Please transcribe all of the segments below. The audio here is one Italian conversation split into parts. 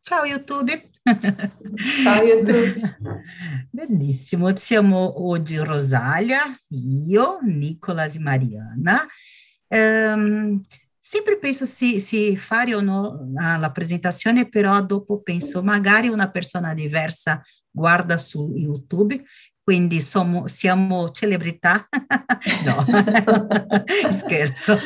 Ciao YouTube. Ciao YouTube. Benissimo, siamo oggi Rosalia, io, Nicolas e Mariana. Um, sempre penso se, se fare o no la presentazione, però dopo penso magari una persona diversa guarda su YouTube quindi sommo, siamo celebrità? no, scherzo,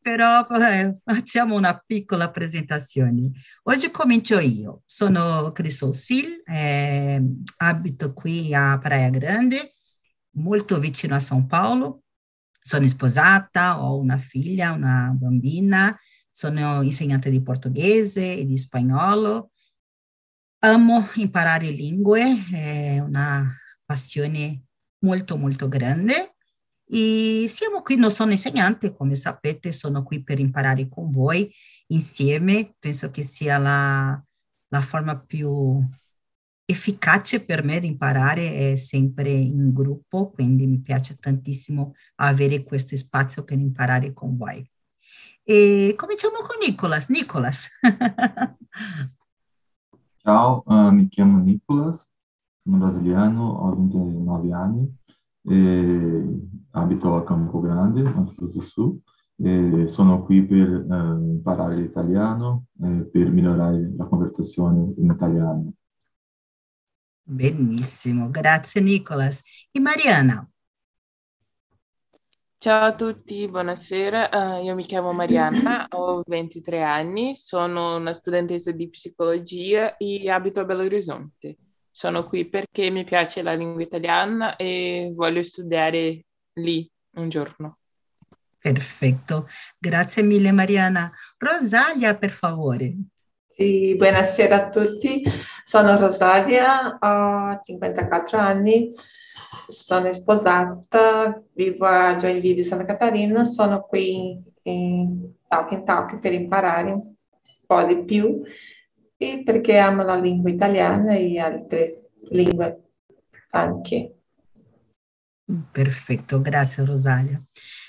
però eh, facciamo una piccola presentazione. Oggi comincio io, sono Crisosil, eh, abito qui a Praia Grande, molto vicino a São Paulo, sono sposata, ho una figlia, una bambina, sono insegnante di portoghese e di spagnolo, amo imparare lingue, è una passione molto molto grande e siamo qui, non sono insegnante, come sapete, sono qui per imparare con voi insieme, penso che sia la, la forma più efficace per me di imparare è sempre in gruppo, quindi mi piace tantissimo avere questo spazio per imparare con voi. E cominciamo con Nicolas. Nicolas. Ciao, uh, mi chiamo Nicolas, sono brasiliano, ho 29 anni, abito a Campo Grande, do Sul, e sono qui per eh, imparare l'italiano e per migliorare la conversazione in italiano. Benissimo, grazie Nicolas. E Mariana? Ciao a tutti, buonasera. Uh, io mi chiamo Marianna, ho 23 anni, sono una studentessa di psicologia e abito a Belo Horizonte. Sono qui perché mi piace la lingua italiana e voglio studiare lì un giorno. Perfetto, grazie mille Mariana. Rosalia, per favore. Sì, buonasera a tutti, sono Rosalia, ho 54 anni, sono sposata, vivo a Joinville, Santa Catarina, sono qui in Talk Talk per imparare un po' di più e perché amo la lingua italiana e altre lingue anche. Perfetto, grazie Rosalia.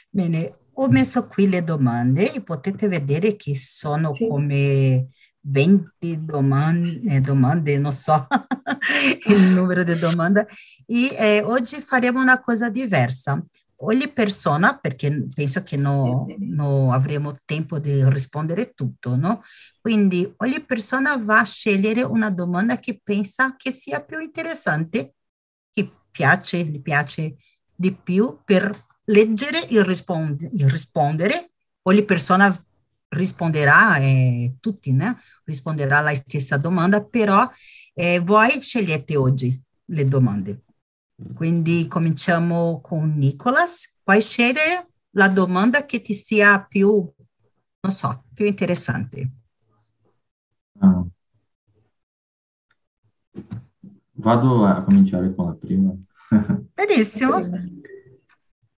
Bene, ho messo qui le domande e potete vedere che sono sì. come 20 domande, domande, non so il numero di domande, e eh, oggi faremo una cosa diversa ogni persona, perché penso che non no avremo tempo di rispondere tutto, no? Quindi ogni persona va a scegliere una domanda che pensa che sia più interessante, che piace, gli piace di più per leggere e rispond- rispondere. Ogni persona risponderà, eh, tutti né? risponderà alla stessa domanda, però eh, voi scegliete oggi le domande. Quindi cominciamo con Nicolas. Puoi scegliere la domanda che ti sia più, non so, più interessante. Ah. Vado a cominciare con la prima. Benissimo.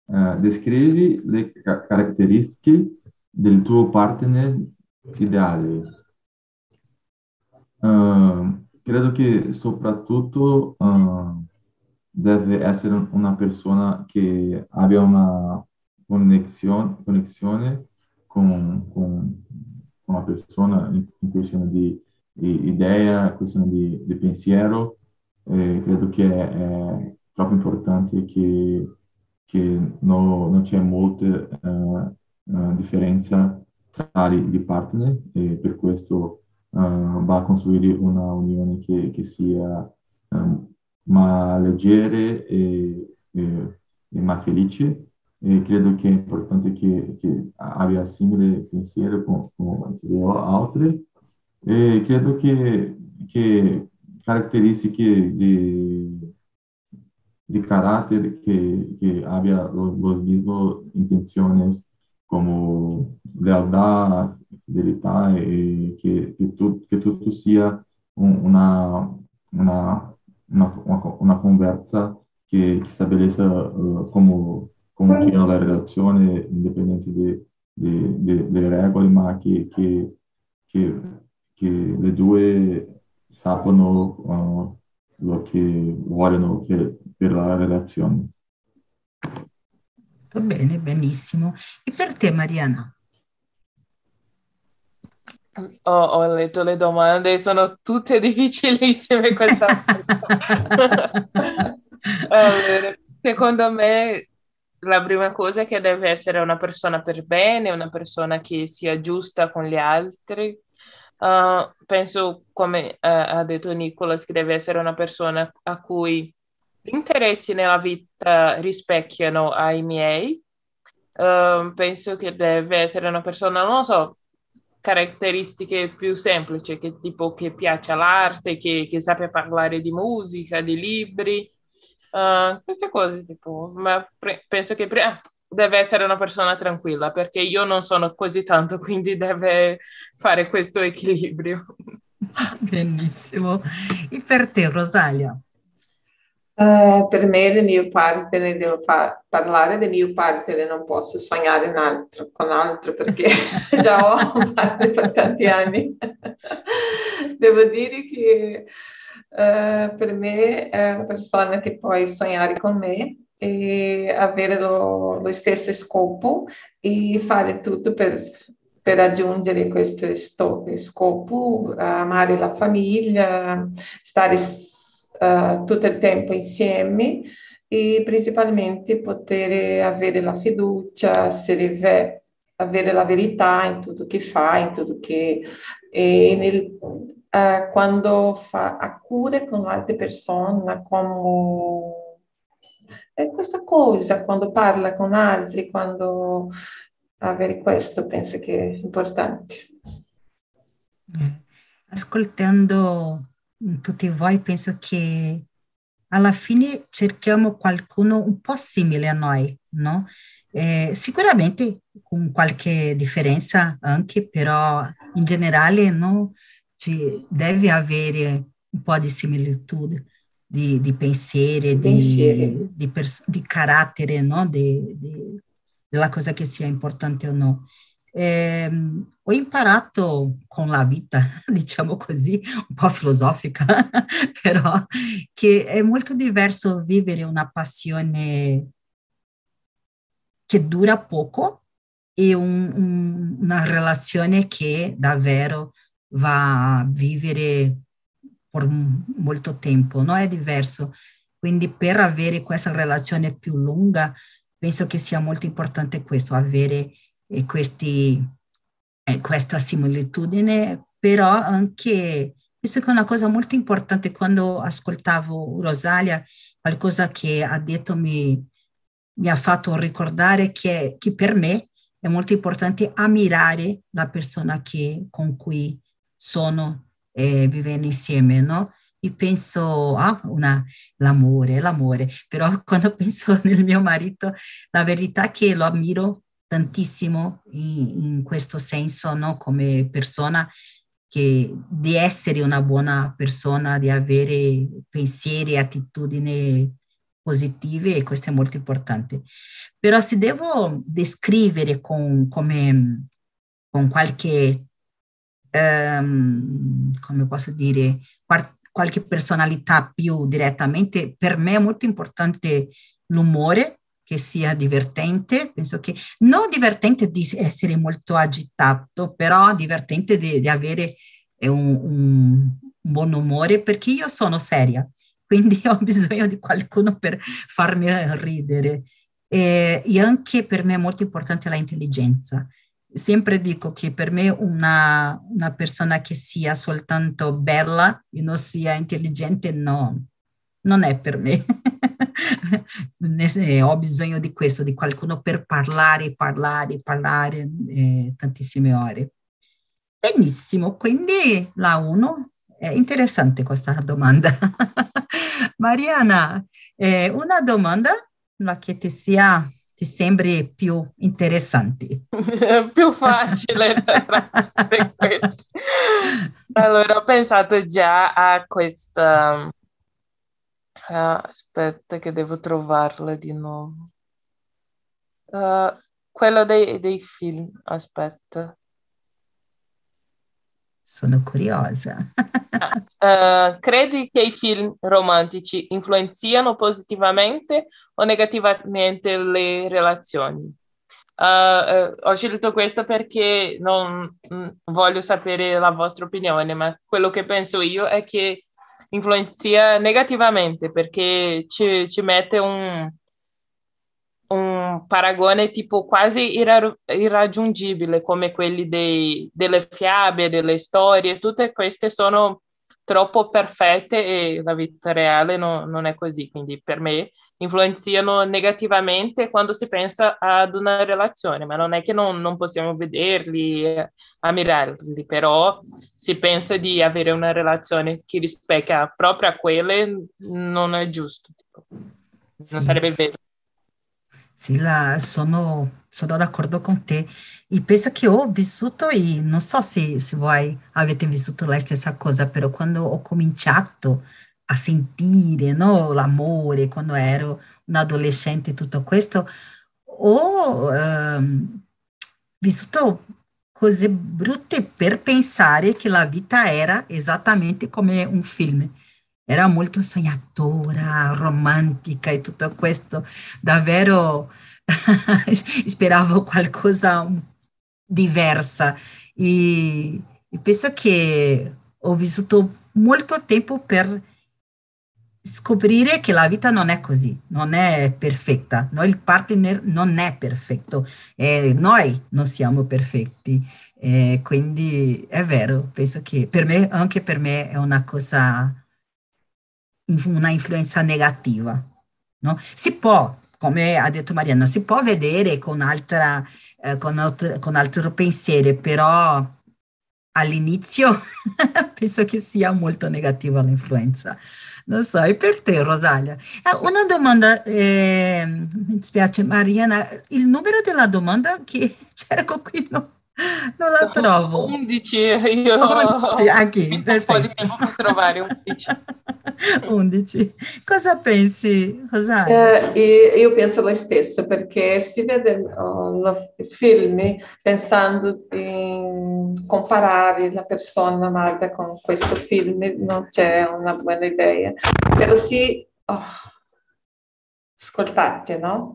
uh, descrevi le ca- caratteristiche del tuo partner ideale. Uh, credo che soprattutto uh, deve essere una persona che abbia una connessione, connessione con, con, una persona in, in questione di, idea, in questione di, di pensiero. Eh, credo che è, è, troppo importante che, che no, non c'è molta uh, uh, differenza tra i partner e per questo uh, va a costruire una unione che, che sia um, ma leggere e, e, e ma felice. E credo che è importante che, che abbia simile pensiero con, con altri. E credo che, che caratteristiche di, di caráter que, que abbia los, los mismos intenciones como lealdad, fidelidad y que, que, tu, que tutto sia una, una una, una, una conversa che, che stabilisca uh, come, come la relazione indipendente delle regole, ma che, che, che, che, le due sappiano uh, lo che vogliono per, per la relazione. Bene, benissimo. E per te, Mariana? Ho, ho, letto le domande, sono tutte difficilissime questa allora, secondo me la prima cosa è che deve essere una persona per bene, una persona che sia giusta con gli altri. Uh, penso, come uh, ha detto Nicolas, che deve essere una persona a cui gli interessi nella vita rispecchiano ai miei. Uh, penso che deve essere una persona, non so, caratteristiche più semplici, che tipo che piace l'arte, che, che sappia parlare di musica, di libri, uh, queste cose tipo, ma pre- penso che pre- deve essere una persona tranquilla perché io non sono così tanto, quindi deve fare questo equilibrio. Benissimo. E per te, Rosalia? Uh, per me del mio partner devo par- parlare del mio partner non posso sognare un altro con altro perché già ho un partner per tanti anni. Devo dire che uh, per me è una persona che può sognare con me e avere lo, lo stesso scopo e fare tutto per, per raggiungere questo scopo amare la famiglia stare uh, tutto il tempo insieme e principalmente poter avere la fiducia, ve- avere la verità in tutto che fa, in tutto che... E nel, uh, quando fa a cura con altre persone, come è questa cosa, quando parla con altri, quando avere questo penso che è importante. Ascoltando tutti voi penso che alla fine cerchiamo qualcuno un po' simile a noi, no? Eh, sicuramente con qualche differenza anche, però in generale no, ci deve avere un po' di similitudine di, di pensieri, di, di, pers- di, carattere, no? della cosa che sia importante o no. Eh, ho imparato con la vita, diciamo così, un po' filosofica, però che è molto diverso vivere una passione che dura poco e un, un, una relazione che davvero va a vivere per molto tempo, no? È diverso. Quindi per avere questa relazione più lunga, penso che sia molto importante questo, avere e questi, eh, questa similitudine, però anche, penso che è una cosa molto importante quando ascoltavo Rosalia, qualcosa che ha detto mi, mi ha fatto ricordare che, che per me è molto importante ammirare la persona che, con cui sono eh, vivendo insieme, no? E penso, ah, una, l'amore, l'amore, però quando penso nel mio marito, la verità è che lo ammiro tantissimo in, in questo senso, no? come persona, che di essere una buona persona, di avere pensieri e attitudini positive e questo è molto importante. Però se devo descrivere con, come, con qualche, um, come posso dire, qualche personalità più direttamente, per me è molto importante l'umore, che sia divertente, penso che non divertente di essere molto agitato, però divertente di, di avere eh, un, un, buon umore perché io sono seria, quindi ho bisogno di qualcuno per farmi ridere. E, e anche per me è molto importante l'intelligenza. Sempre dico che per me una, una persona che sia soltanto bella e non sia intelligente no, non è per me. ho bisogno di questo, di qualcuno per parlare, parlare, parlare eh, tantissime ore. Benissimo, quindi la 1 è interessante questa domanda. Mariana, eh, una domanda la che ti sia ti sembri più interessante. più facile da questo. Allora, ho pensato già a questa Uh, aspetta che devo trovarla di nuovo. Uh, quello dei, dei film, aspetta. Sono curiosa. uh, credi che i film romantici influenzino positivamente o negativamente le relazioni? Uh, ho scelto questo perché non mm, voglio sapere la vostra opinione, ma quello che penso io è che influenzia negativamente perché ci, ci mette un, un paragone tipo quasi irra- irraggiungibile come quelli dei, delle fiabe, delle storie, tutte queste sono troppo perfette e la vita reale no, non è così, quindi per me influenzano negativamente quando si pensa ad una relazione, ma non è che non, non possiamo vederli, ammirarli, però si pensa di avere una relazione che rispecchia proprio a quelle, non è giusto, tipo. non sarebbe vero. Sì, la, sono, sono d'accordo con te. E penso che ho vissuto, e non so se, se voi avete vissuto la stessa cosa, però quando ho cominciato a sentire no, l'amore, quando ero un adolescente tutto questo, ho ehm, vissuto cose brutte per pensare che la vita era esattamente come un film era molto sognatore, romantica e tutto questo, davvero speravo qualcosa diversa. E, penso che ho vissuto molto tempo per scoprire che la vita non è così, non è perfetta, no? il partner non è perfetto, eh, noi non siamo perfetti, eh, quindi è vero, penso che per me, anche per me è una cosa una influenza negativa. No? Si può, come ha detto Mariana, si può vedere con, altra, eh, con, alt- con altro pensiero, però all'inizio penso che sia molto negativa l'influenza. Non so, e per te Rosalia? Eh, una domanda, eh, mi spiace Mariana, il numero della domanda che cerco qui no, non la trovo. 11, io 11, anche, perfetto. un po' di tempo per trovare 11. 11. Cosa pensi, Rosaria? Eh, io penso lo stesso perché si vede no film pensando di comparare la persona amata con questo film, non c'è una buona idea. Però sì, oh, ascoltate, no?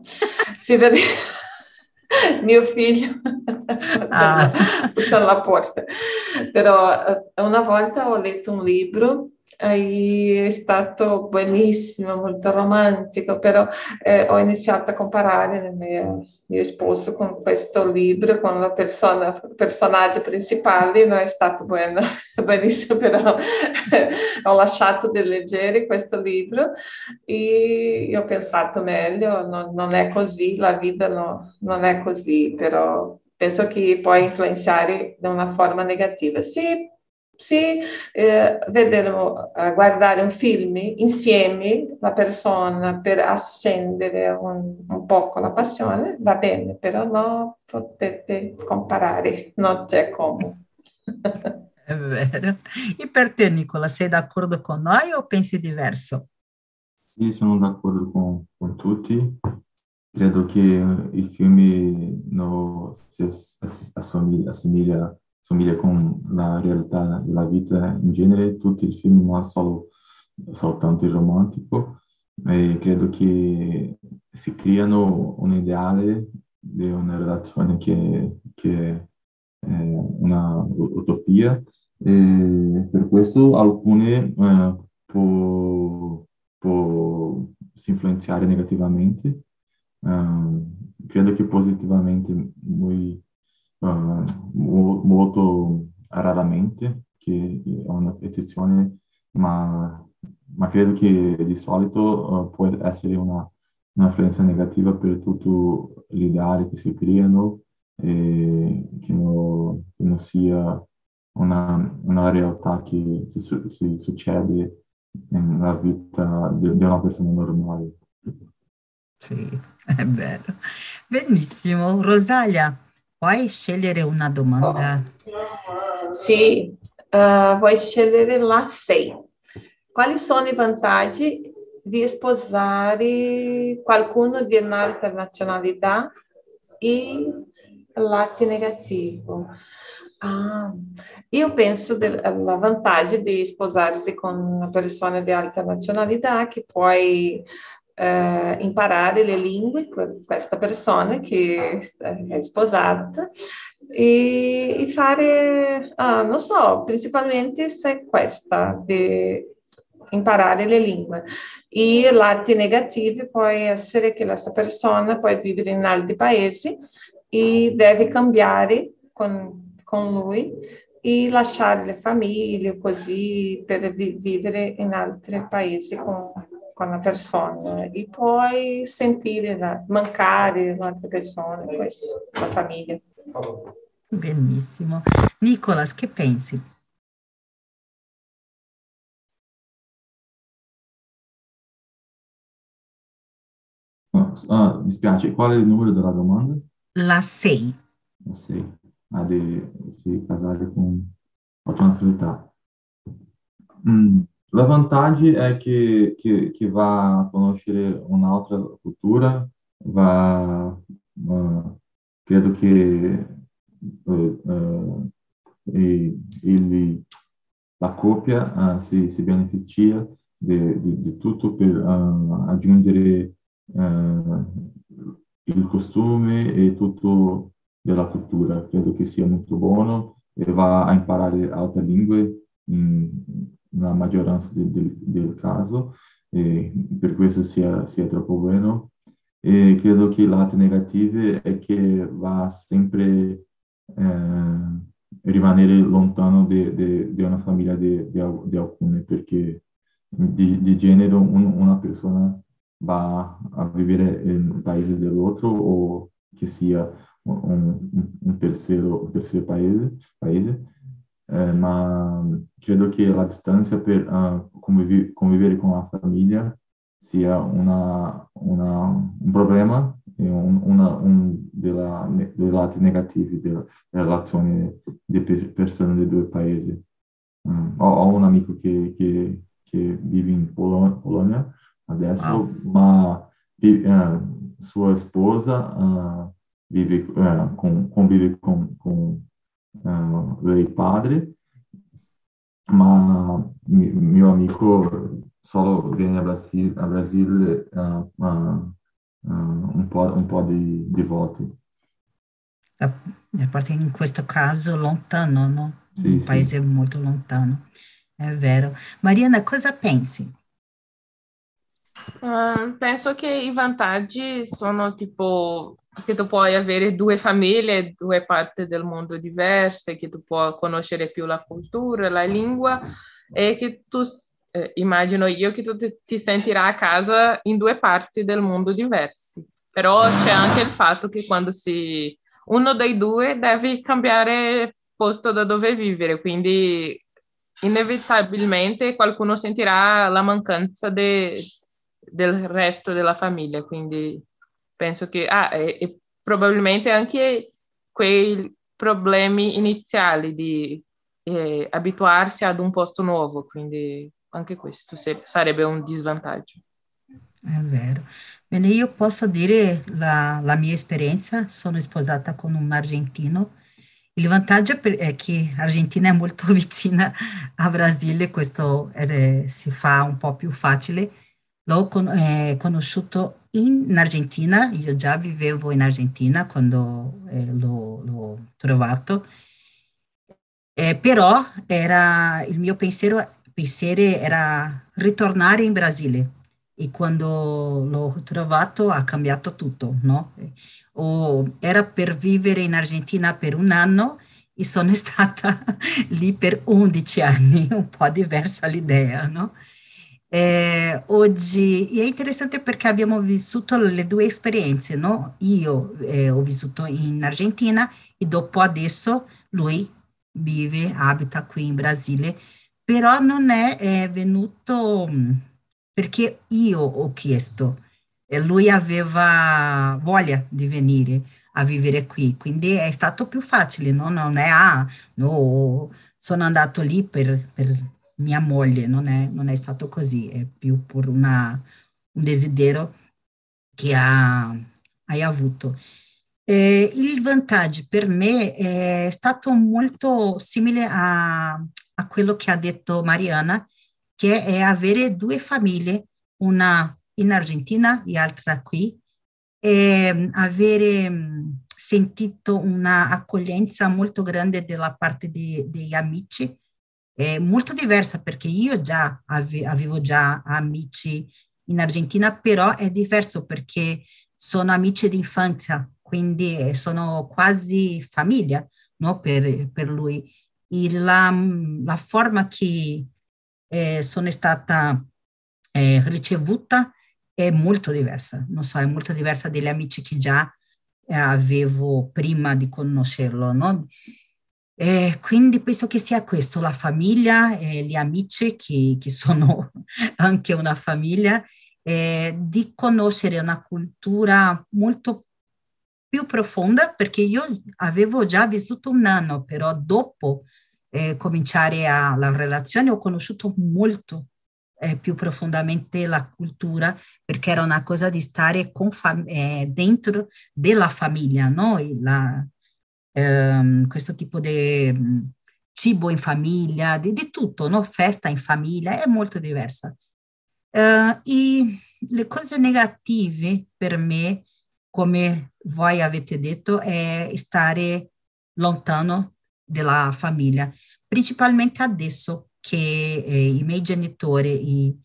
Si vede mio figlio ah. alla porta. Però eh, una volta ho letto un libro è stato buonissimo, molto romantico, però eh, ho iniziato a comparare il mio, mio, sposo con questo libro, con la persona, personaggio principale, non è stato buono, buonissimo, però ho lasciato di leggere questo libro e ho pensato meglio, non, non è così, la vita no, non è così, però penso che può influenzare in una forma negativa. Sì, se eh, vedremo, eh, guardare un film insieme, la persona per accendere un, un poco la passione, va bene, però non potete comparare, non c'è come. È vero. E per te, Nicola, sei d'accordo con noi o pensi diverso? Sì, sono d'accordo con, con tutti. Credo che il film no, si assomiglia, assomiglia somiglia con la realtà della vita in genere, tutti i film, non solo soltanto il romantico, e credo che si creano un ideale di una relazione che, che è una utopia e per questo alcune eh, può, può si influenzare negativamente. Uh, credo che positivamente noi uh, molto raramente, che è un'eccezione, ma, ma credo che di solito uh, può essere una, un'influenza negativa per tutto l'ideale che si creano e che non, che non sia una, una, realtà che si, si succede nella vita di, di una persona normale. Sì, è vero. Benissimo. Rosalia, Scegliere una domanda? Oh. Sì, uh, vuoi scegliere la 6. Quali sono i vantaggi di sposare qualcuno di un'altra nazionalità e lati negativo? Ah, io penso al vantaggio di sposarsi con una persona di alta nazionalità che puoi eh, imparare le lingue con questa persona che è sposata e, e fare, ah, non so, principalmente se questa, di imparare le lingue. E lati negativi può essere che questa persona può vivere in altri paesi e deve cambiare con, con lui e lasciare le famiglie così per vi- vivere in altri paesi con, con la persona e poi sentire la, mancare un'altra persona, questo, la famiglia. Benissimo. Nicolas, che pensi? Ah, mi spiace, qual è il numero della domanda? La 6. La 6. Ah, di si casare con qualche naturalità. Mm. La vantaggio è che, che, va a conoscere un'altra cultura, va, uh, credo che uh, uh, ele, la coppia si, si beneficia di, di, di tutto per aggiungere il costume e tutto della cultura. Credo che sia molto buono e va a imparare altre lingue in, nella maggioranza del, del, del caso per questo sia, sia troppo buono. E credo che il lato negativo è che va sempre eh, rimanere lontano di una famiglia di alcune perché di, di genere un, una persona va a vivere nel paese dell'altro o che sia un, un, un terzo paese, paese. Eh, ma credo che la distanza per uh, conviv- convivere con la famiglia sia una, una, un problema e un, una, un della, dei lati negativi della relazione di persone dei due paesi. Um, ho, ho, un amico che, che, che vive in Pol- Polonia adesso, wow. ma uh, sua sposa uh, vive, uh, con, convive con, con lei padre, ma mi, mio amico solo viene a Brasile, a Brasile un po', un po di, di volte. A parte in questo caso lontano, no? Sì, un sì. paese molto lontano, è vero. Mariana, cosa pensi? Uh, penso che i vantaggi sono tipo che tu puoi avere due famiglie, due parti del mondo diverse, che tu puoi conoscere più la cultura, la lingua e che tu, eh, immagino io, che tu ti, ti sentirai a casa in due parti del mondo diversi. Però c'è anche il fatto che quando si... uno dei due deve cambiare posto da dove vivere, quindi inevitabilmente qualcuno sentirà la mancanza de, del resto della famiglia, quindi penso che ah, e, e probabilmente anche quei problemi iniziali di eh, abituarsi ad un posto nuovo, quindi anche questo sarebbe un disvantaggio. È vero. Bene, io posso dire la, la mia esperienza, sono sposata con un argentino. Il vantaggio è che l'Argentina è molto vicina a Brasile, questo è, si fa un po' più facile L'ho con, eh, conosciuto in Argentina, io già vivevo in Argentina quando eh, l'ho, trovato, eh, però era, il mio pensiero, pensiero era ritornare in Brasile e quando l'ho trovato ha cambiato tutto, no? O era per vivere in Argentina per un anno e sono stata lì per 11 anni, un po' diversa l'idea, no? Eh, oggi è interessante perché abbiamo vissuto le due esperienze, no? Io eh, ho vissuto in Argentina e dopo adesso lui vive, abita qui in Brasile, però non è, è venuto mm, perché io ho chiesto, e lui aveva voglia di venire a vivere qui, quindi è stato più facile, no? Non è, ah, no, sono andato lì per, per mia moglie, non è, non è stato così, è più per un desiderio che ha, hai avuto. Eh, il vantaggio per me è stato molto simile a, a quello che ha detto Mariana, che è avere due famiglie, una in Argentina e altra qui, e avere sentito una accoglienza molto grande dalla parte di, degli amici, è molto diversa perché io già ave, avevo già amici in Argentina, però è diverso perché sono amici di infanzia, quindi sono quasi famiglia no? per, per lui. La, la forma che eh, sono stata eh, ricevuta è molto diversa, non so, è molto diversa dagli amici che già eh, avevo prima di conoscerlo, no? Eh, quindi penso che sia questo, la famiglia e gli amici che, che sono anche una famiglia, eh, di conoscere una cultura molto più profonda, perché io avevo già vissuto un anno, però dopo eh, cominciare a, la relazione ho conosciuto molto eh, più profondamente la cultura, perché era una cosa di stare fam- eh, dentro della famiglia, no? La, ehm, questo tipo di mm, cibo in famiglia, di, di, tutto, no? Festa in famiglia, è molto diversa. Uh, e le cose negative per me, come voi avete detto, è stare lontano dalla famiglia, principalmente adesso che eh, i miei genitori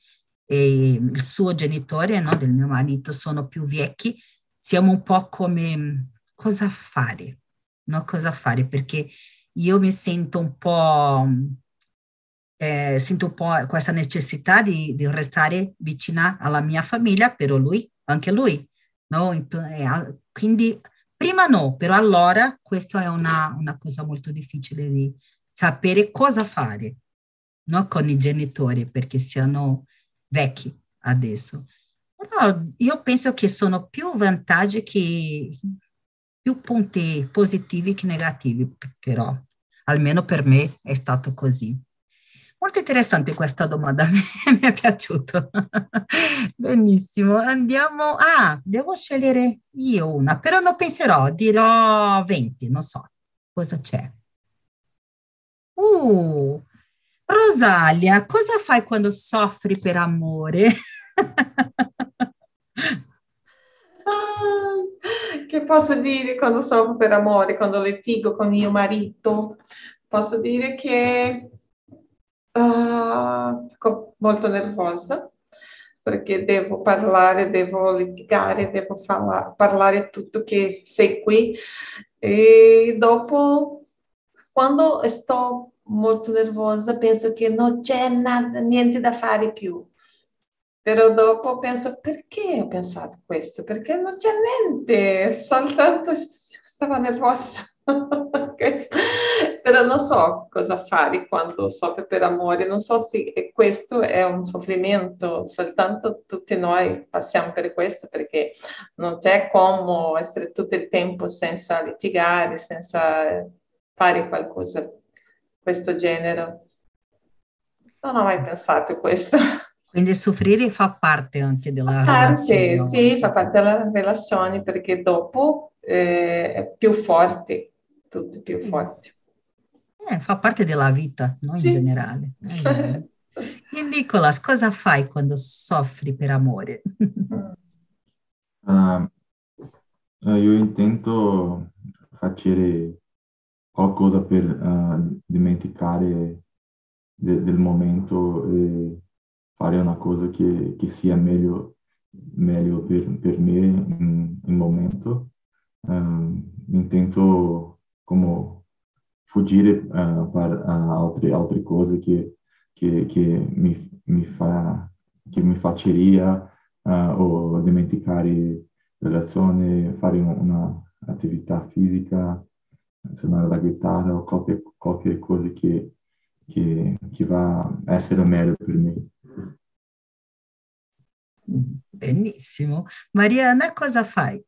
e, e, il suo genitore, no, del mio marito, sono più vecchi, siamo un po' come cosa fare, no? Cosa fare? Perché io mi sento un po', eh, sento un po' questa necessità di, di, restare vicina alla mia famiglia, però lui, anche lui, no? Quindi prima no, però allora questa è una, una cosa molto difficile di sapere cosa fare no? con i genitori perché siano vecchi adesso. Però io penso che sono più vantaggi che più punti positivi che negativi, però almeno per me è stato così. Molto interessante questa domanda, mi è piaciuto. Benissimo, andiamo. Ah, devo scegliere io una, però non penserò, dirò 20, non so cosa c'è. Uh, Rosalia, cosa fai quando soffri per amore? ah, che posso dire quando soffro per amore, quando litigo con mio marito? Posso dire che uh, molto nervosa perché devo parlare, devo litigare, devo fala, parlare tutto che sei qui e dopo quando sto molto nervosa, penso che non c'è niente da fare più. Però dopo penso, perché ho pensato questo? Perché non c'è niente, soltanto stavo nervosa. Però non so cosa fare quando soffro per amore, non so se questo è un soffrimento, soltanto tutti noi passiamo per questo perché non c'è come essere tutto il tempo senza litigare, senza fare qualcosa questo genere. Non ho mai pensato questo. Quindi soffrire fa parte anche della parte, relazione. Sì, fa parte della relazione perché dopo eh, è più forte, tutto più forte. Eh, fa parte della vita, no? in sì. generale. Eh, e Nicolas, cosa fai quando soffri per amore? uh, io intento facere qualcosa per uh, dimenticare de, del momento e fare una cosa che, che sia meglio, meglio per, per me in, in momento. Uh, intento come fuggire uh, per altre, altre cose che, che, che mi, mi, fa, che mi faceria o dimenticare relazione, fare una attività fisica, suonare la chitarra o qualche, qualche cosa che, che, che va a essere meglio per me. Benissimo. Mariana, cosa fai?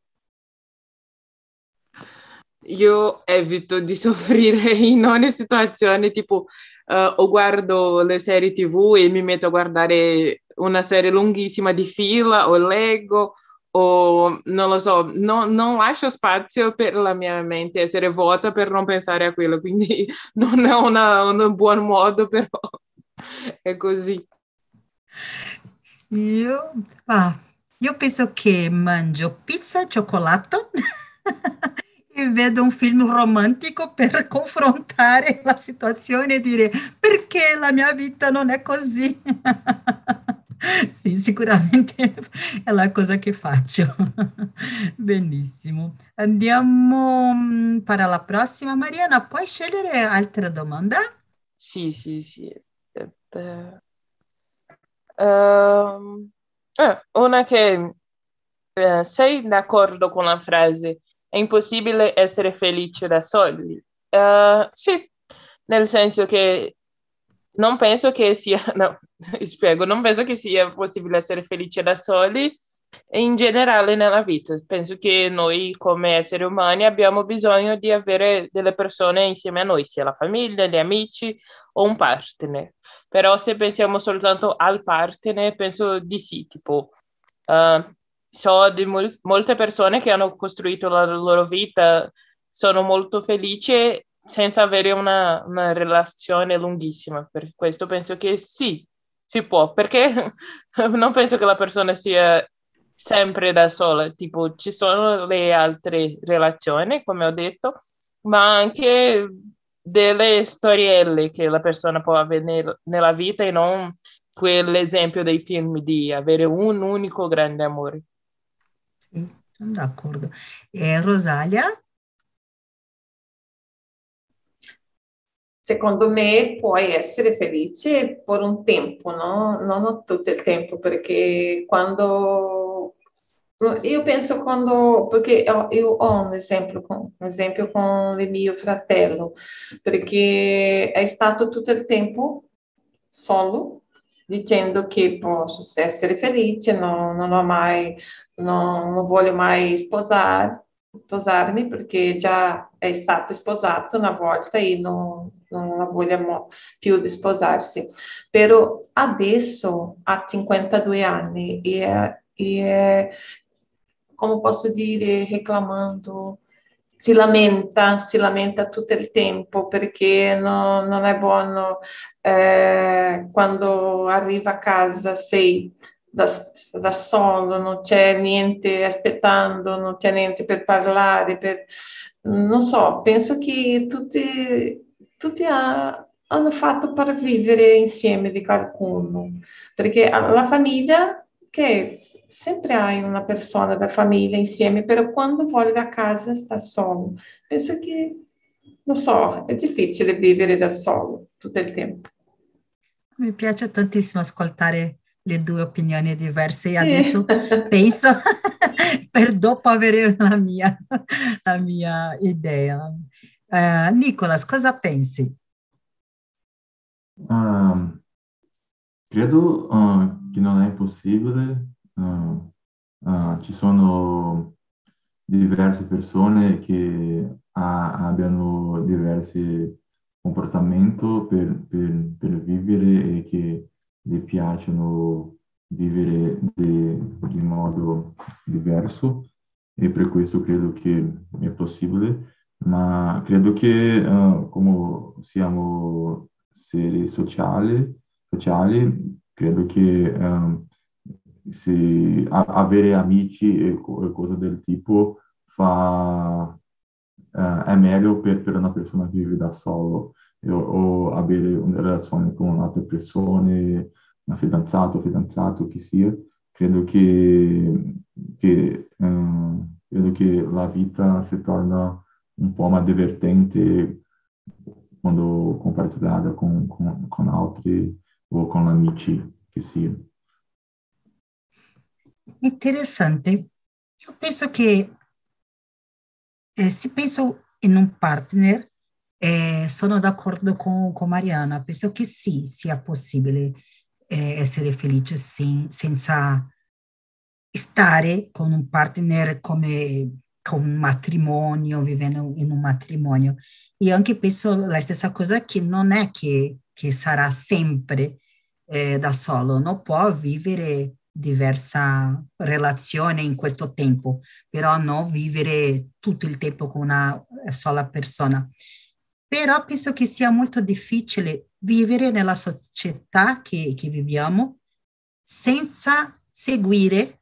Io evito di soffrire in ogni situazione, tipo uh, o guardo le serie tv e mi metto a guardare una serie lunghissima di fila o leggo o non lo so, no, non lascio spazio per la mia mente essere vuota per non pensare a quello, quindi non è una, un buon modo, però è così. Io, ah, Io penso che mangio pizza e cioccolato e vedo un film romantico per confrontare la situazione e dire perché la mia vita non è così. sì, sicuramente è la cosa che faccio. Benissimo. Andiamo mm, per la prossima. Mariana, puoi scegliere altra domanda? Sì, sì, sì. Uh, una che uh, sei d'accordo con la frase è impossibile essere felice da soli? Uh, sì, nel senso che non penso che sia, no, spiego, non penso che sia possibile essere felice da soli in generale nella vita. Penso che noi come esseri umani abbiamo bisogno di avere delle persone insieme a noi, sia la famiglia, gli amici o un partner. Però se pensiamo soltanto al partner, penso di sì, tipo uh, so di mol- molte persone che hanno costruito la loro vita, sono molto felici senza avere una, una relazione lunghissima. Per questo penso che sì, si può, perché non penso che la persona sia sempre da sola, tipo ci sono le altre relazioni, come ho detto, ma anche delle storielle che la persona può avere nella vita e non quell'esempio dei film di avere un unico grande amore. Sì, sono d'accordo. E Rosalia? Secondo me puoi essere felice per un tempo, no? non tutto il tempo, perché quando io penso quando, perché io ho un esempio con, un esempio con il mio fratello, perché è stato tutto il tempo solo, dicendo che posso essere felice, non, non ho mai, non, non voglio mai sposare, sposarmi perché già è stato sposato una volta e non, non vogliamo più di sposarsi. Però adesso ha 52 anni e e come posso dire, reclamando, si lamenta, si lamenta tutto il tempo perché no, non è buono eh, quando arriva a casa sei da, da, solo, non c'è niente aspettando, non c'è niente per parlare, per, non so, penso che tutti tutti ha, hanno fatto per vivere insieme di qualcuno, perché la famiglia, che sempre hai una persona da famiglia insieme, però quando vuole a casa sta solo. Penso che, non so, è difficile vivere da solo tutto il tempo. Mi piace tantissimo ascoltare le due opinioni diverse e adesso penso per dopo avere la mia, la mia idea. Uh, Nicolas, cosa pensi? Uh, credo uh, che non è possibile. ci sono diverse persone che abbiano diversi comportamenti per, per, per, vivere e che gli piacciono vivere di modo diverso e per questo credo che è possibile ma credo che uh, come siamo esseri sociali, sociali credo che um, se a, avere amici e, e, cose del tipo fa, uh, è meglio per, per, una persona che vive da solo o, o avere una relazione con altre persone, una fidanzata o fidanzato che sia. Credo che, che, uh, credo che la vita si torna un po' ma divertente quando compartilhada com, com, com altri ou com amici che sia. Interessante. Io penso che eh, se penso in un partner, eh, sono d'accordo con, con, Mariana, penso che sì, sia possibile eh, essere felice sen, senza stare con un partner come un matrimonio, vivendo in un matrimonio. Io anche penso la stessa cosa che non è che, che sarà sempre eh, da solo, no? può vivere diversa relazione in questo tempo, però non vivere tutto il tempo con una sola persona. Però penso che sia molto difficile vivere nella società che, che viviamo senza seguire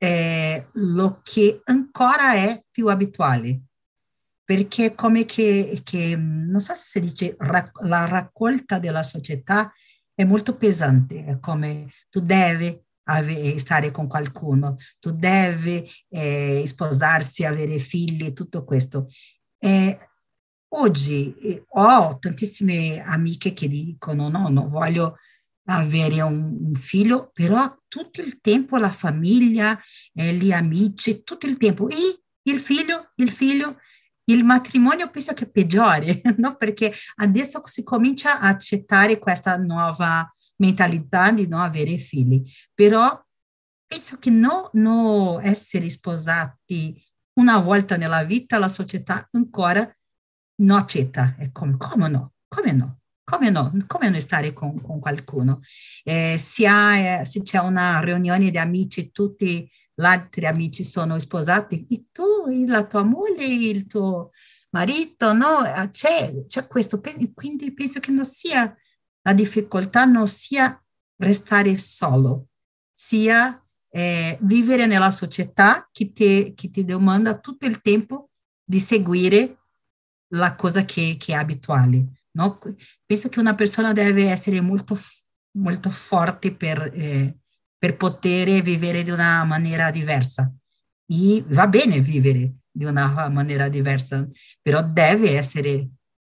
è lo che ancora è più abituale, perché come che, che non so se si dice la raccolta della società è molto pesante, è come tu devi stare con qualcuno, tu devi eh, sposarsi, avere figli, tutto questo. E oggi eh, ho tantissime amiche che dicono no, non voglio avere un, un, figlio, però tutto il tempo la famiglia, eh, gli amici, tutto il tempo. E il figlio, il figlio, il matrimonio penso che peggiori, no? perché adesso si comincia a accettare questa nuova mentalità di non avere figli, però penso che no, no essere sposati una volta nella vita la società ancora non accetta, è come, come no, come no? Come no? Come non stare con, con qualcuno? Eh, se, ha, eh, se, c'è una riunione di amici, tutti gli altri amici sono sposati, e tu, la tua moglie, il tuo marito, no? Eh, c'è, c'è questo. Quindi penso che non sia la difficoltà, non sia restare solo, sia eh, vivere nella società che ti, che ti domanda tutto il tempo di seguire la cosa che, che è abituale. No? Penso che una persona deve essere molto, molto forte per, eh, per poter vivere di una maniera diversa. E va bene vivere di una maniera diversa, però deve essere,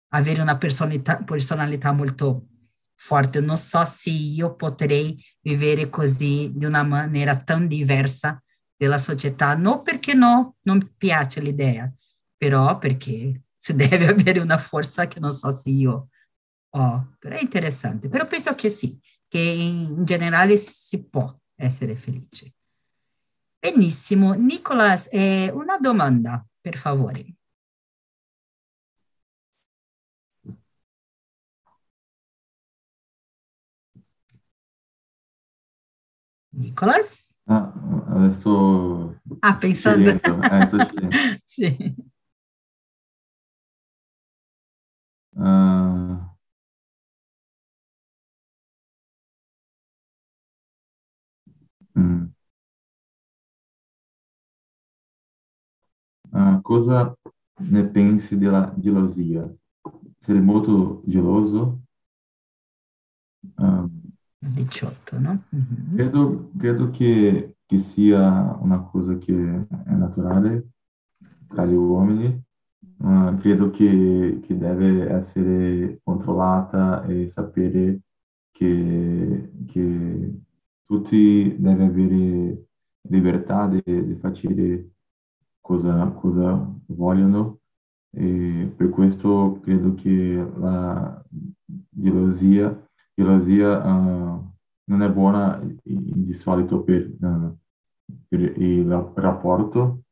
avere una personalità, personalità molto forte. Non so se io potrei vivere così di una maniera tan diversa della società, non perché no, non piace l'idea, però perché si deve avere una forza che non so se io ho, però è interessante. Però penso che sì, che in generale si può essere felice. Benissimo. Nicolas, eh, una domanda, per favore. Nicolas? Ah, sto... Ah, pensando... Eh, sto sì. Uh, mm. Uh, cosa ne pensi della gelosia? Sei molto geloso? Uh, 18, no? Mm-hmm. Credo, credo che, che, sia una cosa che è naturale tra gli uomini, Uh, credo che, che, deve essere controllata e sapere che, che tutti devono avere libertà di, fare cosa, cosa vogliono. E per questo credo che la gelosia, gelosia uh, non è buona di solito per, uh, per il rapporto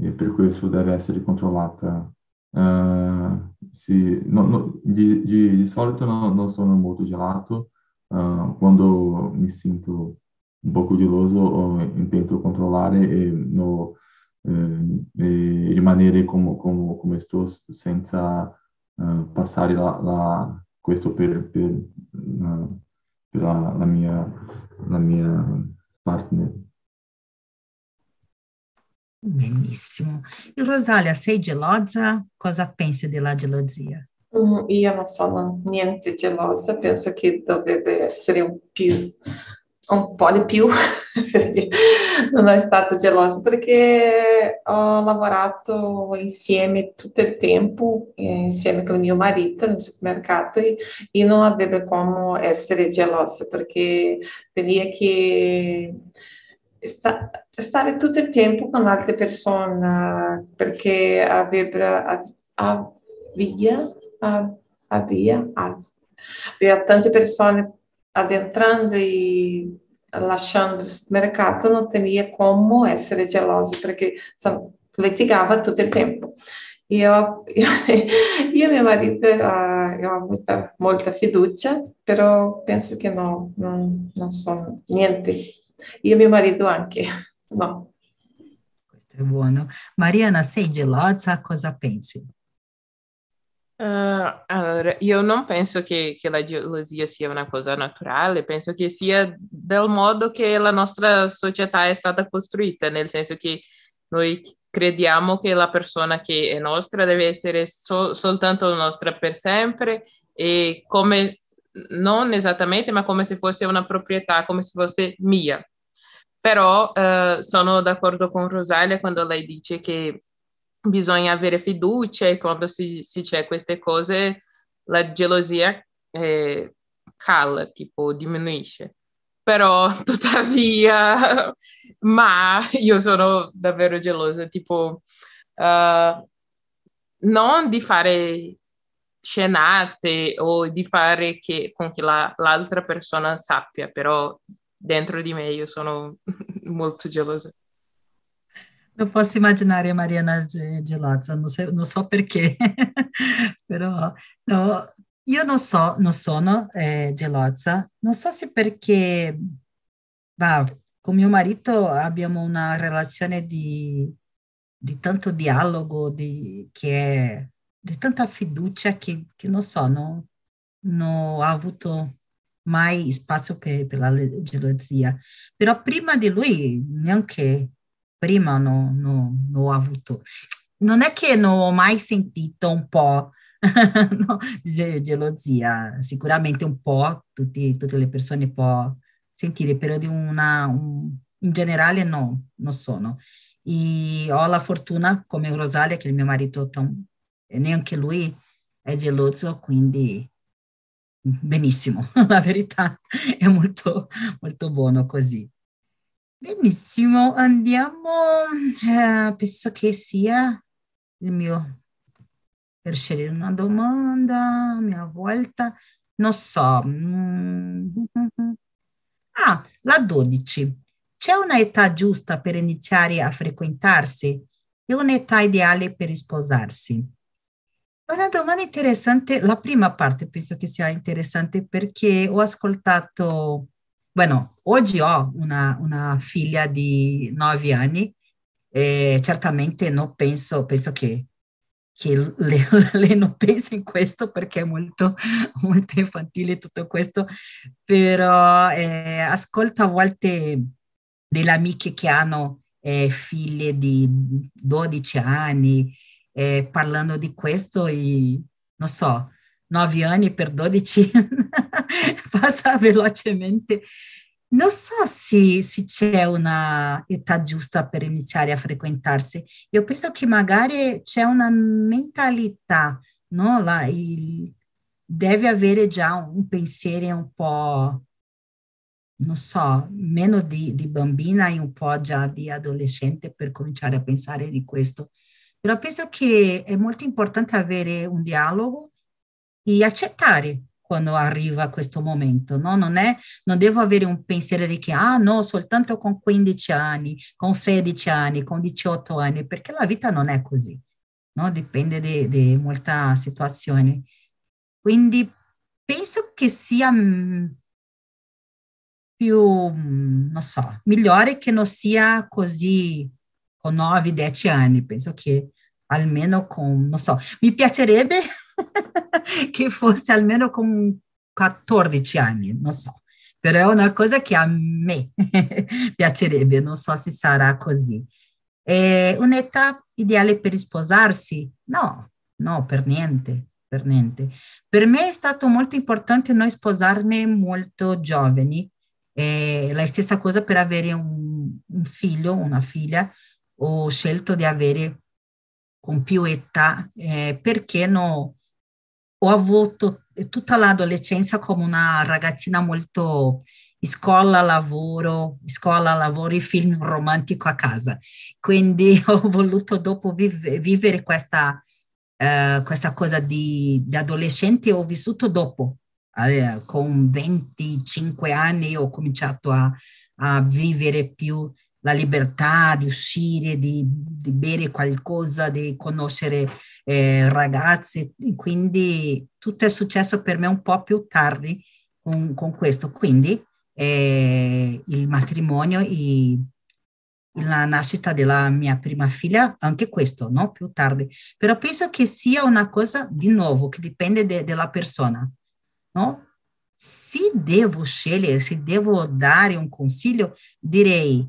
e per questo deve essere controllata. Uh, sì, no, no, di, di, di, solito no, non sono molto gelato, uh, quando mi sento un po' geloso o intento controllare e, no, eh, e rimanere come, come, come, sto senza uh, passare la, la, questo per, per, per la, la, mia, la mia partner. Benissimo. E Rosalia, sei gelosa? Cosa pensi della gelosia? Mm, io non sono niente gelosa, penso che dovrebbe essere un, più, un po' di più, non è stato gelosa, perché ho lavorato insieme tutto il tempo, insieme con mio marito nel supermercato e, e non avevo come essere gelosa, perché tenia che sta, stare tutto il tempo con altre persone perché aveva, avvia, avvia, aveva tante persone addentrando e lasciando il mercato non tenia come essere geloso perché litigava tutto il tempo. Io, io, io e mio marito uh, ho avuto molta fiducia, però penso che no, non, non sono niente io e mio marito anche, no. Questo è buono. Mariana, sei gelosa? Cosa pensi? Uh, allora, io non penso che, che, la gelosia sia una cosa naturale, penso che sia del modo che la nostra società è stata costruita, nel senso che noi crediamo che la persona che è nostra deve essere so- soltanto nostra per sempre e come non esattamente, ma come se fosse una proprietà, come se fosse mia. Però uh, sono d'accordo con Rosalia quando lei dice che bisogna avere fiducia e quando si, si c'è queste cose la gelosia eh, cala, tipo diminuisce. Però tuttavia, ma io sono davvero gelosa, tipo uh, non di fare scenate o di fare che, con che la, l'altra persona sappia, però dentro di me io sono molto gelosa. Lo posso immaginare Mariana Gelazza, non, so, non so perché, però no, io non so, non sono eh, gelozza, non so se perché bah, con mio marito abbiamo una relazione di, di tanto dialogo, di, che è, di tanta fiducia che, che non so, non, non ho avuto mai spazio per, per la gelozia. Però prima di lui neanche prima non, non, non ho avuto, non è che non ho mai sentito un po' no, gelosia, sicuramente un po', tutti, tutte le persone può sentire, però di una, un, in generale no, non sono. E ho la fortuna, come Rosalia, che il mio marito, neanche lui è geloso, quindi benissimo, la verità è molto, molto buono così. Benissimo, andiamo, eh, penso che sia il mio, per scegliere una domanda, a mia volta, non so. Mm. Ah, la 12. C'è un'età giusta per iniziare a frequentarsi e un'età ideale per sposarsi? Una domanda interessante, la prima parte penso che sia interessante perché ho ascoltato bueno, oggi ho una, una figlia di nove anni e certamente non penso, penso che, che lei, lei, non pensa in questo perché è molto, molto infantile tutto questo, però eh, ascolto a volte delle amiche che hanno eh, figlie di 12 anni eh, parlando di questo e non so, 9 anni per 12 passa velocemente. Non so se, se, c'è una età giusta per iniziare a frequentarsi. Io penso che magari c'è una mentalità, no? La, il, deve avere già un pensiero un po', non so, meno di, di bambina e un po' già di adolescente per cominciare a pensare di questo. Però penso che è molto importante avere un dialogo e accettare quando arriva questo momento, no? Non, è, non devo avere un pensiero di che, ah no, soltanto con 15 anni, con 16 anni, con 18 anni, perché la vita non è così, no? Dipende di molta situazione. Quindi penso che sia mm, più, mm, non so, migliore che non sia così con 9-10 anni, penso che almeno con, non so, mi piacerebbe che fosse almeno con 14 anni, non so, però è una cosa che a me piacerebbe, non so se sarà così. È un'età ideale per sposarsi? No, no, per niente, per niente. Per me è stato molto importante non sposarmi molto giovani, e la stessa cosa per avere un, un figlio, una figlia, ho scelto di avere con più età eh, perché no, ho avuto tutta l'adolescenza come una ragazzina molto scuola, lavoro, scuola, lavoro e film romantico a casa. Quindi ho voluto dopo vive, vivere questa, eh, questa cosa di, di adolescente, ho vissuto dopo. Eh, con 25 anni ho cominciato a, a vivere più la libertà di uscire, di, di bere qualcosa, di conoscere eh, ragazzi. Quindi tutto è successo per me un po' più tardi con, con questo. Quindi eh, il matrimonio e la nascita della mia prima figlia, anche questo, no? Più tardi. Però penso che sia una cosa, di nuovo, che dipende de, della persona, no? Se devo scegliere, se devo dare un consiglio, direi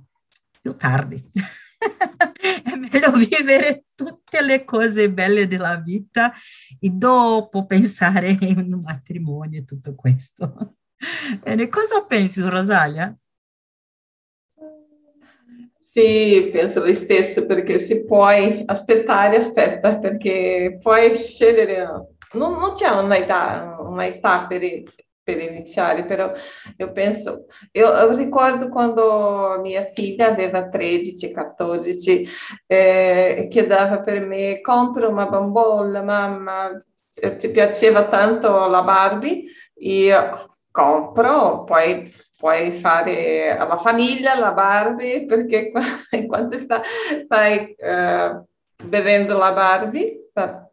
più tardi. è meglio vivere tutte le cose belle della vita e dopo pensare in un matrimonio e tutto questo. Bene, cosa pensi, Rosalia? Sì, penso lo stesso, perché se puoi aspettare, aspetta, perché puoi scegliere, non, non c'è un'età, un'età per, per iniziare, però io penso, io, io ricordo quando mia figlia aveva 13, 14, eh, chiedeva per me, compra una bambola, mamma, ti piaceva tanto la Barbie? Io compro, poi puoi fare alla famiglia la Barbie perché quando sta, stai uh, bevendo la Barbie, sta,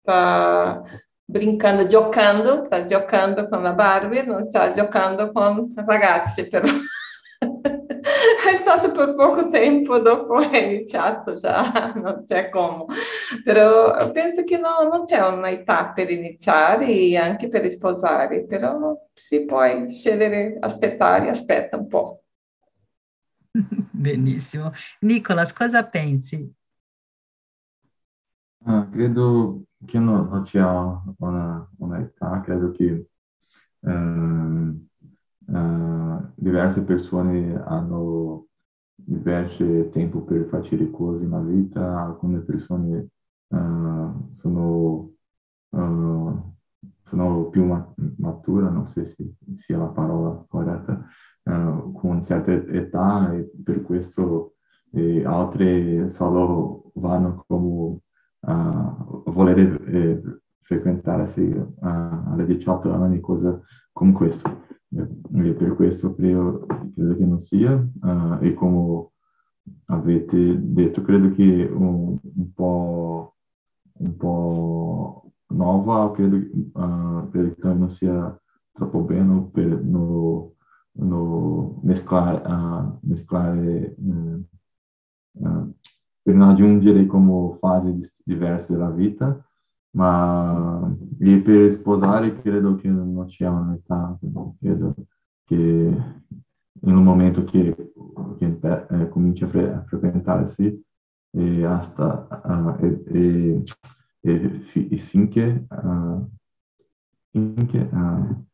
sta brincando, giocando, sta giocando con la Barbie, non sta giocando con ragazzi però. è stato per poco tempo dopo è iniziato già, non c'è come. Però penso che no, non c'è un'età per iniziare e anche per sposare, però si può scegliere, aspettare, aspetta un po'. Benissimo. Nicolas, cosa pensi? Ah, credo che non, non c'è una, una, età, credo che eh, Uh, diverse persone hanno diverso tempo per fare cose na vita, alcune persone uh, sono, uh, sono più mature, non so se sia la parola corretta, con certa età e per questo altre solo vanno come uh, volere eh, frequentare sì, alle 18 anni, cose come questo. E per questo credo, credo che non sia, uh, e come avete detto, credo che un, un po', un po' nuova, credo, uh, credo che non sia troppo bene per no, no mesclare, uh, mesclare uh, aggiungere come fasi diverse della vita, ma e per sposare credo che non c'è un'età, credo che in un momento che, che eh, comincia a, fre- a frequentarsi e, hasta, uh, e, e, e, fi- e finché, uh, finché uh,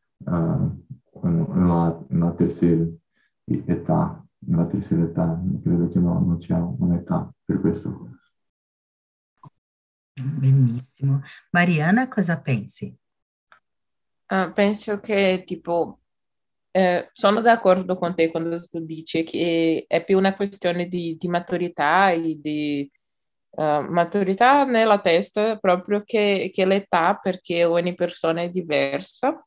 nella, nella terza età, nella terza età, credo che no, non c'è un'età per questo. Benissimo. Mariana, cosa pensi? Uh, penso che tipo eh, sono d'accordo con te quando tu dici che è più una questione di, di maturità e di uh, maturità nella testa proprio che, che l'età perché ogni persona è diversa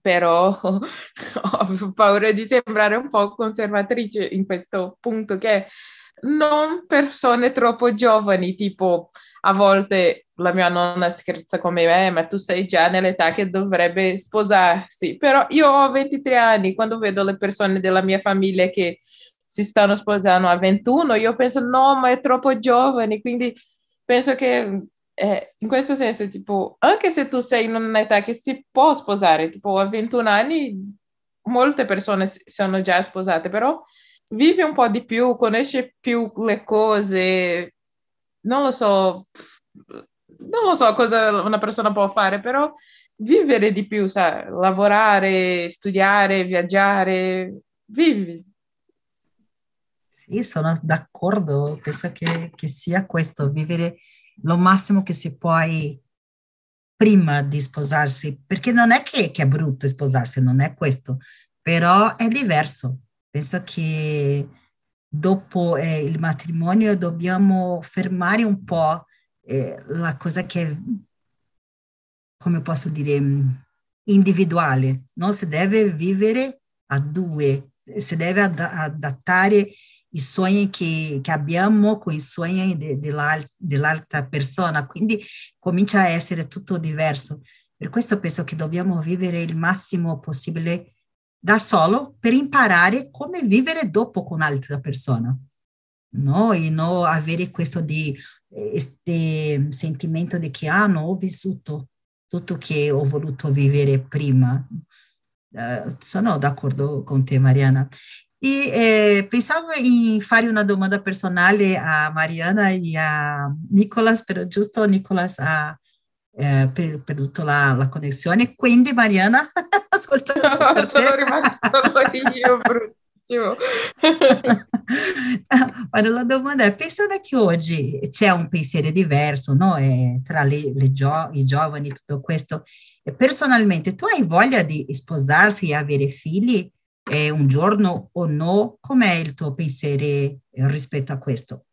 però ho paura di sembrare un po' conservatrice in questo punto che non persone troppo giovani, tipo a volte la mia nonna scherza con me, eh, ma tu sei già nell'età che dovrebbe sposarsi, però io ho 23 anni, quando vedo le persone della mia famiglia che si stanno sposando a 21, io penso no, ma è troppo giovane, quindi penso che eh, in questo senso, tipo, anche se tu sei in un'età che si può sposare, tipo a 21 anni, molte persone sono già sposate, però vivi un po' di più, conosci più le cose, non lo so, non lo so cosa una persona può fare, però vivere di più, sai, lavorare, studiare, viaggiare, vivi. Sì, sono d'accordo, penso che, che sia questo, vivere lo massimo che si può prima di sposarsi, perché non è che, che è brutto sposarsi, non è questo, però è diverso Penso che dopo eh, il matrimonio dobbiamo fermare un po' eh, la cosa che, come posso dire, individuale, no? Si deve vivere a due, si deve ad- adattare i sogni che, che, abbiamo con i sogni de, della, dell'altra persona, quindi comincia a essere tutto diverso. Per questo penso che dobbiamo vivere il massimo possibile da solo per imparare come vivere dopo con un'altra persona. No? E non avere questo di, sentimento di che ah, non ho vissuto tutto che ho voluto vivere prima. Uh, sono d'accordo con te, Mariana. E eh, pensavo in fare una domanda personale a Mariana e a Nicolas, però giusto Nicolas ha eh, per, perduto la, la, connessione, quindi Mariana, ascolta. No, sono rimasta io, bruttissimo. Ma la domanda è, pensando che oggi c'è un pensiero diverso, no? E tra le, le gio- i giovani, tutto questo, personalmente tu hai voglia di sposarsi e avere figli? Eh, un giorno o no? Com'è il tuo pensiero rispetto a questo?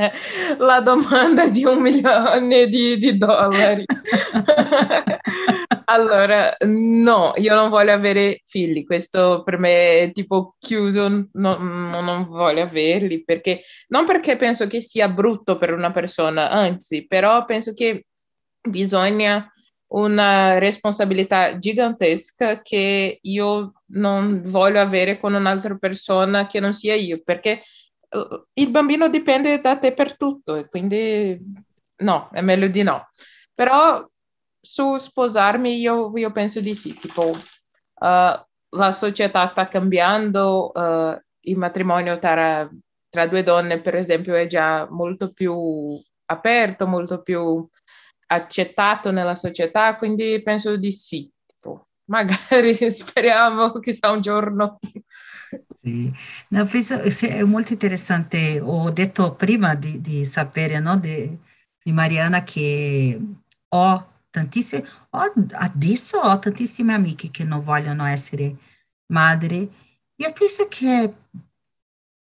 Eh, la domanda di un milione di, di dollari. allora, no, io non voglio avere figli, questo per me è tipo chiuso, no, non voglio averli, perché non perché penso che sia brutto per una persona, anzi, però penso che bisogna una responsabilità gigantesca che io non voglio avere con un'altra persona che non sia io, perché uh, il bambino dipende da te per tutto e quindi no, è meglio di no. Però su sposarmi io, io penso di sì, tipo uh, la società sta cambiando, uh, il matrimonio tra, tra due donne per esempio è già molto più aperto, molto più accettato nella società, quindi penso di sì. Tipo, magari speriamo che sia un giorno. Sì, no, penso, è molto interessante. Ho detto prima di, di sapere no, di, di, Mariana che ho tantissime, ho, adesso ho tantissime amiche che non vogliono essere madri. Io penso che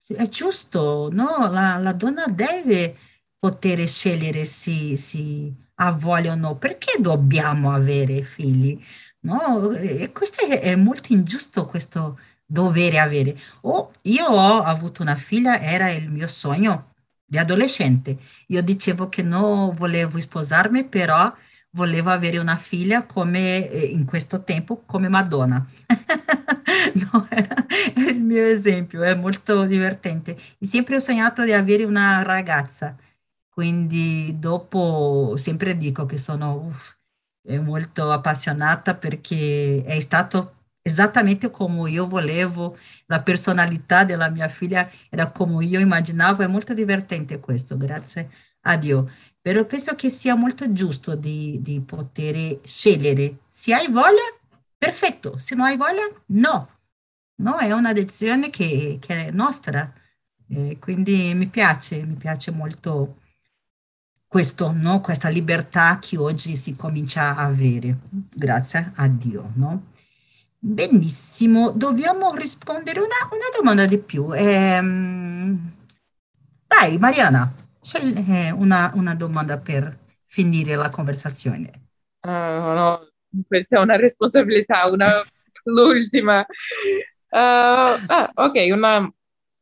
è giusto, no? La, la donna deve poter scegliere se, se ha voglia o no, perché dobbiamo avere figli? No? E questo è, è molto ingiusto, questo dovere avere. O io ho avuto una figlia, era il mio sogno di adolescente. Io dicevo che non volevo sposarmi, però volevo avere una figlia come eh, in questo tempo come Madonna. no, è il mio esempio, è molto divertente. E sempre ho sognato di avere una ragazza quindi dopo sempre dico che sono uff, molto appassionata perché è stato esattamente come io volevo, la personalità della mia figlia era come io immaginavo, è molto divertente questo, grazie a Dio. Però penso che sia molto giusto di, di poter scegliere. Se hai voglia, perfetto, se non hai voglia, no. No, è una decisione che, che è nostra. Eh, quindi mi piace, mi piace molto questo, no? questa libertà che oggi si comincia a avere, grazie a Dio. No? Benissimo, dobbiamo rispondere una, una domanda di più. Ehm, dai, Mariana, c'è eh, una, una, domanda per finire la conversazione. Uh, no, questa è una responsabilità, una, l'ultima. Uh, ah, ok, una,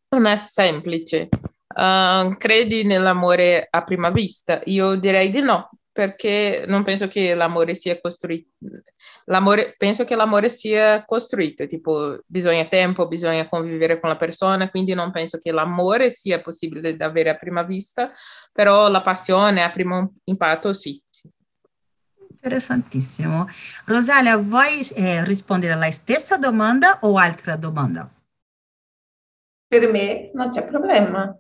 una semplice. Uh, credi nell'amore a prima vista? Io direi di no, perché non penso che l'amore sia costruito. L'amore, penso che l'amore sia costruito, tipo bisogna tempo, bisogna convivere con la persona, quindi non penso che l'amore sia possibile da avere a prima vista, però la passione a primo impatto sì. Interessantissimo. Rosalia, vuoi eh, rispondere alla stessa domanda o altra domanda? Per me non c'è problema.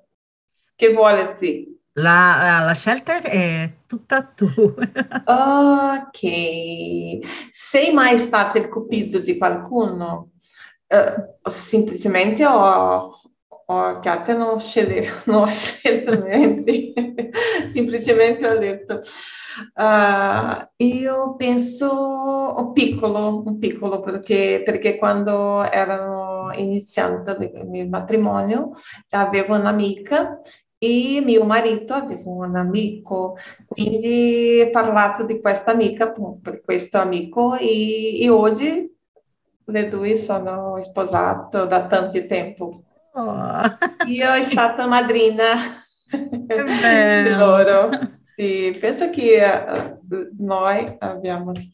Che vuole sì. La, la, scelta è tutta tu. ok. Sei mai stato il cupido di qualcuno? Uh, semplicemente ho, ho che non scelto, non ho scelto niente. semplicemente ho detto. Uh, io penso un piccolo, un piccolo perché, perché quando erano iniziando il matrimonio avevo un'amica e mio marito aveva un amico, quindi ho parlato di questa amica per questo amico e, e oggi le due sono sposate da tanto tempo. Oh. Io sono stata madrina di loro. Sì, penso che noi abbiamo il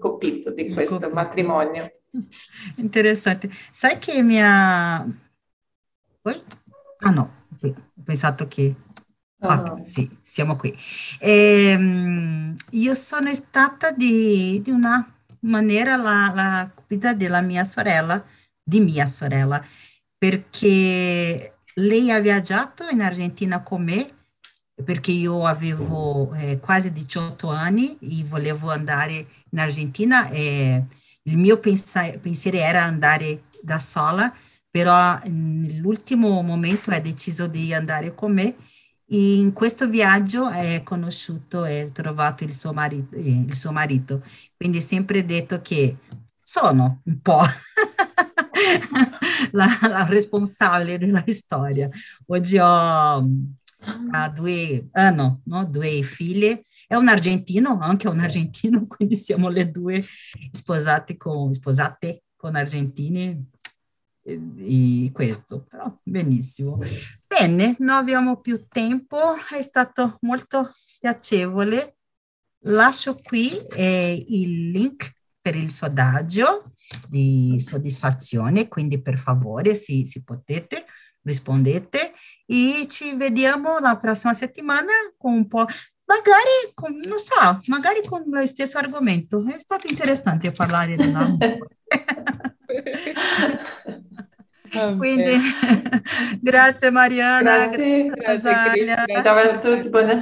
capitolo di questo capito. matrimonio. Interessante. Sai che mia... Poi? Ah no, ho pensato che... Ah, sì, siamo qui. E, io sono stata di, di una maniera la, la cupida della mia sorella, di mia sorella, perché lei ha viaggiato in Argentina con me perché io avevo eh, quasi 18 anni e volevo andare in Argentina e il mio pensa- pensiero era andare da sola, però nell'ultimo momento ha deciso di andare con me in questo viaggio è conosciuto e trovato il suo marito, il suo marito. Quindi sempre detto che sono un po' la, la responsabile della storia. Oggi ho ha due, ah no, no, due figlie, è un argentino, anche un argentino, quindi siamo le due sposate con, sposate con argentini e questo, però benissimo. Bene, non abbiamo più tempo, è stato molto piacevole. Lascio qui eh, il link per il sondaggio di soddisfazione, quindi per favore, se, se potete, rispondete e ci vediamo la prossima settimana con un po', magari, con, non so, magari con lo stesso argomento. È stato interessante parlare dell'amore. Quindi, grazie Mariana. Grazie, grazie, grazie, a tutti, buonasera.